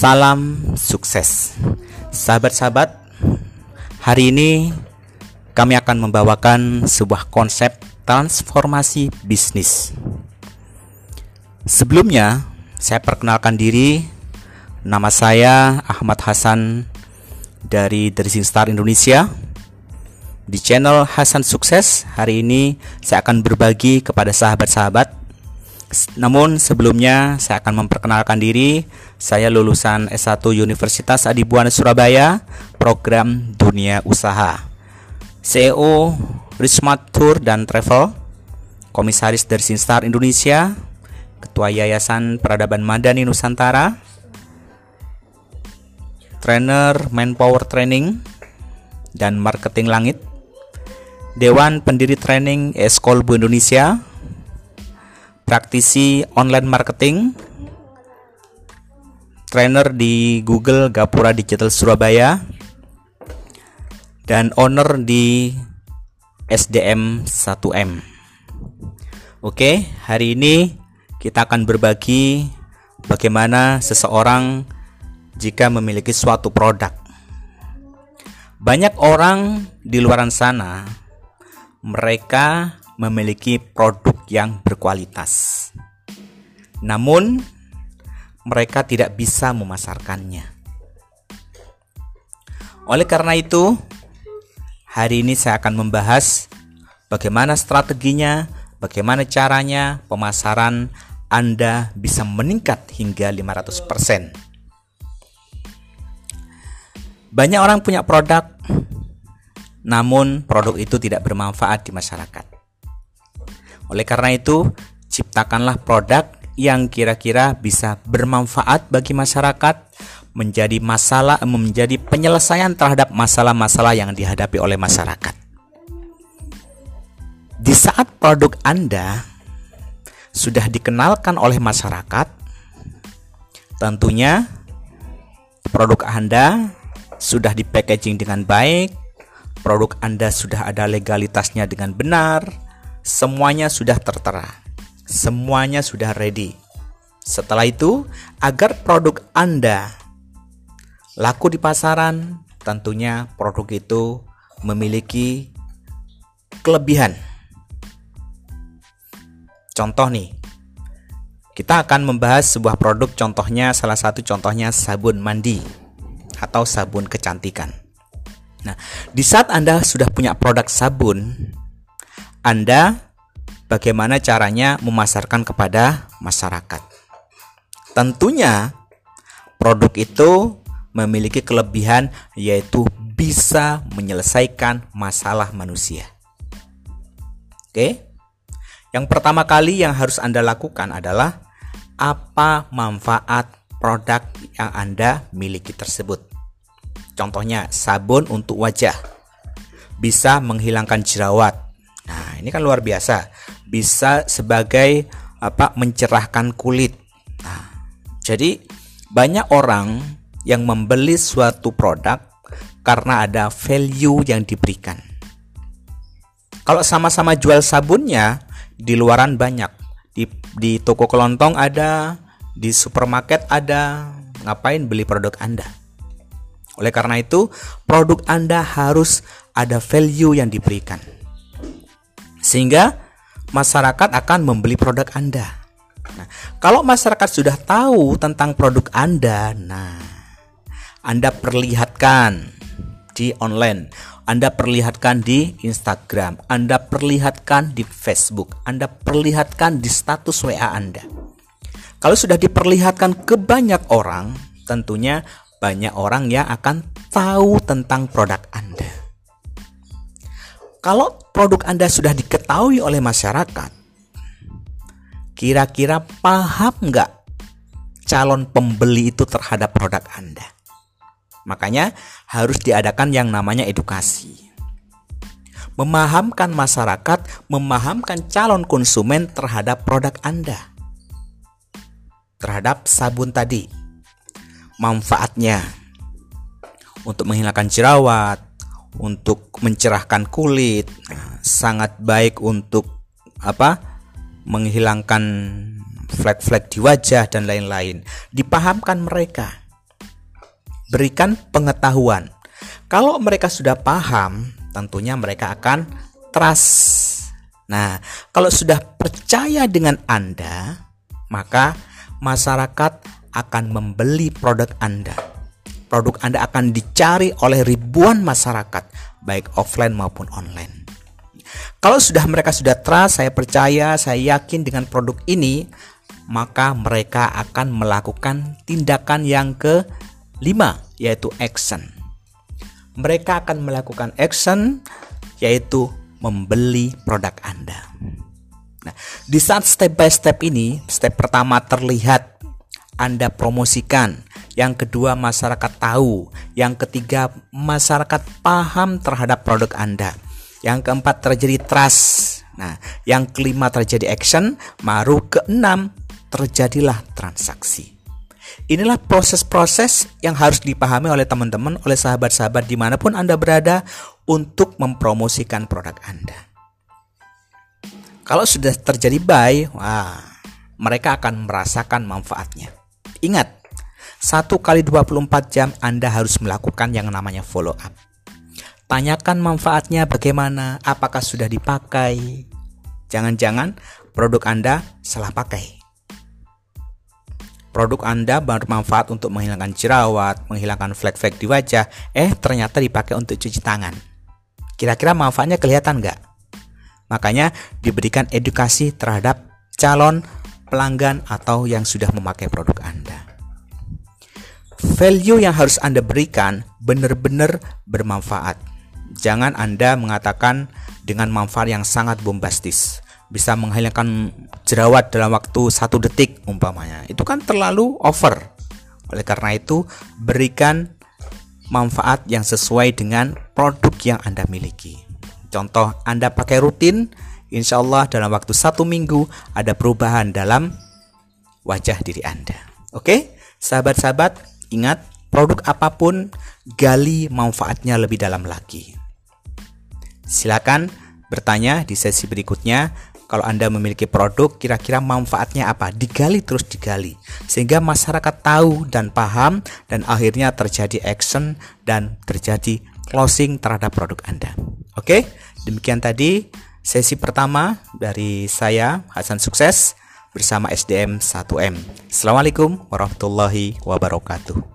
Salam sukses, sahabat-sahabat. Hari ini kami akan membawakan sebuah konsep transformasi bisnis. Sebelumnya, saya perkenalkan diri. Nama saya Ahmad Hasan dari Dressing Star Indonesia. Di channel Hasan Sukses, hari ini saya akan berbagi kepada sahabat-sahabat namun sebelumnya saya akan memperkenalkan diri. Saya lulusan S1 Universitas Adibuana Surabaya, program Dunia Usaha. CEO Richmart Tour dan Travel, Komisaris dari Sinstar Indonesia, Ketua Yayasan Peradaban Madani Nusantara, Trainer Manpower Training dan Marketing Langit, Dewan Pendiri Training Eskolbu Indonesia, praktisi online marketing, trainer di Google Gapura Digital Surabaya, dan owner di SDM 1M. Oke, hari ini kita akan berbagi bagaimana seseorang jika memiliki suatu produk. Banyak orang di luar sana mereka memiliki produk yang berkualitas. Namun, mereka tidak bisa memasarkannya. Oleh karena itu, hari ini saya akan membahas bagaimana strateginya, bagaimana caranya pemasaran Anda bisa meningkat hingga 500%. Banyak orang punya produk, namun produk itu tidak bermanfaat di masyarakat. Oleh karena itu, ciptakanlah produk yang kira-kira bisa bermanfaat bagi masyarakat, menjadi masalah menjadi penyelesaian terhadap masalah-masalah yang dihadapi oleh masyarakat. Di saat produk Anda sudah dikenalkan oleh masyarakat, tentunya produk Anda sudah di packaging dengan baik, produk Anda sudah ada legalitasnya dengan benar, semuanya sudah tertera, semuanya sudah ready. Setelah itu, agar produk Anda laku di pasaran, tentunya produk itu memiliki kelebihan. Contoh nih, kita akan membahas sebuah produk contohnya salah satu contohnya sabun mandi atau sabun kecantikan. Nah, di saat Anda sudah punya produk sabun, anda bagaimana caranya memasarkan kepada masyarakat. Tentunya produk itu memiliki kelebihan yaitu bisa menyelesaikan masalah manusia. Oke. Yang pertama kali yang harus Anda lakukan adalah apa manfaat produk yang Anda miliki tersebut. Contohnya sabun untuk wajah. Bisa menghilangkan jerawat, ini kan luar biasa. Bisa sebagai apa? mencerahkan kulit. Nah, jadi banyak orang yang membeli suatu produk karena ada value yang diberikan. Kalau sama-sama jual sabunnya, di luaran banyak. Di, di toko kelontong ada, di supermarket ada. Ngapain beli produk Anda? Oleh karena itu, produk Anda harus ada value yang diberikan sehingga masyarakat akan membeli produk Anda. Nah, kalau masyarakat sudah tahu tentang produk Anda, nah, Anda perlihatkan di online, Anda perlihatkan di Instagram, Anda perlihatkan di Facebook, Anda perlihatkan di status WA Anda. Kalau sudah diperlihatkan ke banyak orang, tentunya banyak orang yang akan tahu tentang produk Anda. Kalau produk Anda sudah diketahui oleh masyarakat, kira-kira paham nggak calon pembeli itu terhadap produk Anda? Makanya harus diadakan yang namanya edukasi. Memahamkan masyarakat, memahamkan calon konsumen terhadap produk Anda. Terhadap sabun tadi. Manfaatnya untuk menghilangkan jerawat, untuk mencerahkan kulit, sangat baik untuk apa? menghilangkan flek-flek di wajah dan lain-lain. Dipahamkan mereka. berikan pengetahuan. Kalau mereka sudah paham, tentunya mereka akan trust. Nah, kalau sudah percaya dengan Anda, maka masyarakat akan membeli produk Anda. Produk Anda akan dicari oleh ribuan masyarakat, baik offline maupun online. Kalau sudah mereka sudah trust, saya percaya, saya yakin dengan produk ini, maka mereka akan melakukan tindakan yang kelima, yaitu action. Mereka akan melakukan action, yaitu membeli produk Anda. Nah, di saat step by step ini, step pertama terlihat Anda promosikan, yang kedua masyarakat tahu, yang ketiga masyarakat paham terhadap produk Anda. Yang keempat terjadi trust. Nah, yang kelima terjadi action, baru keenam terjadilah transaksi. Inilah proses-proses yang harus dipahami oleh teman-teman, oleh sahabat-sahabat di mana pun Anda berada untuk mempromosikan produk Anda. Kalau sudah terjadi buy, wah, mereka akan merasakan manfaatnya. Ingat, satu kali 24 jam Anda harus melakukan yang namanya follow up. Tanyakan manfaatnya bagaimana, apakah sudah dipakai. Jangan-jangan produk Anda salah pakai. Produk Anda bermanfaat untuk menghilangkan jerawat, menghilangkan flek-flek di wajah, eh ternyata dipakai untuk cuci tangan. Kira-kira manfaatnya kelihatan nggak? Makanya diberikan edukasi terhadap calon pelanggan atau yang sudah memakai produk Anda. Value yang harus Anda berikan benar-benar bermanfaat. Jangan Anda mengatakan dengan manfaat yang sangat bombastis. Bisa menghilangkan jerawat dalam waktu satu detik umpamanya. Itu kan terlalu over. Oleh karena itu berikan manfaat yang sesuai dengan produk yang anda miliki. Contoh anda pakai rutin insya Allah dalam waktu satu minggu ada perubahan dalam wajah diri anda. Oke? Sahabat-sahabat ingat produk apa pun gali manfaatnya lebih dalam lagi silakan bertanya di sesi berikutnya kalau Anda memiliki produk, kira-kira manfaatnya apa? Digali terus digali. Sehingga masyarakat tahu dan paham dan akhirnya terjadi action dan terjadi closing terhadap produk Anda. Oke, demikian tadi sesi pertama dari saya Hasan Sukses bersama SDM 1M. Assalamualaikum warahmatullahi wabarakatuh.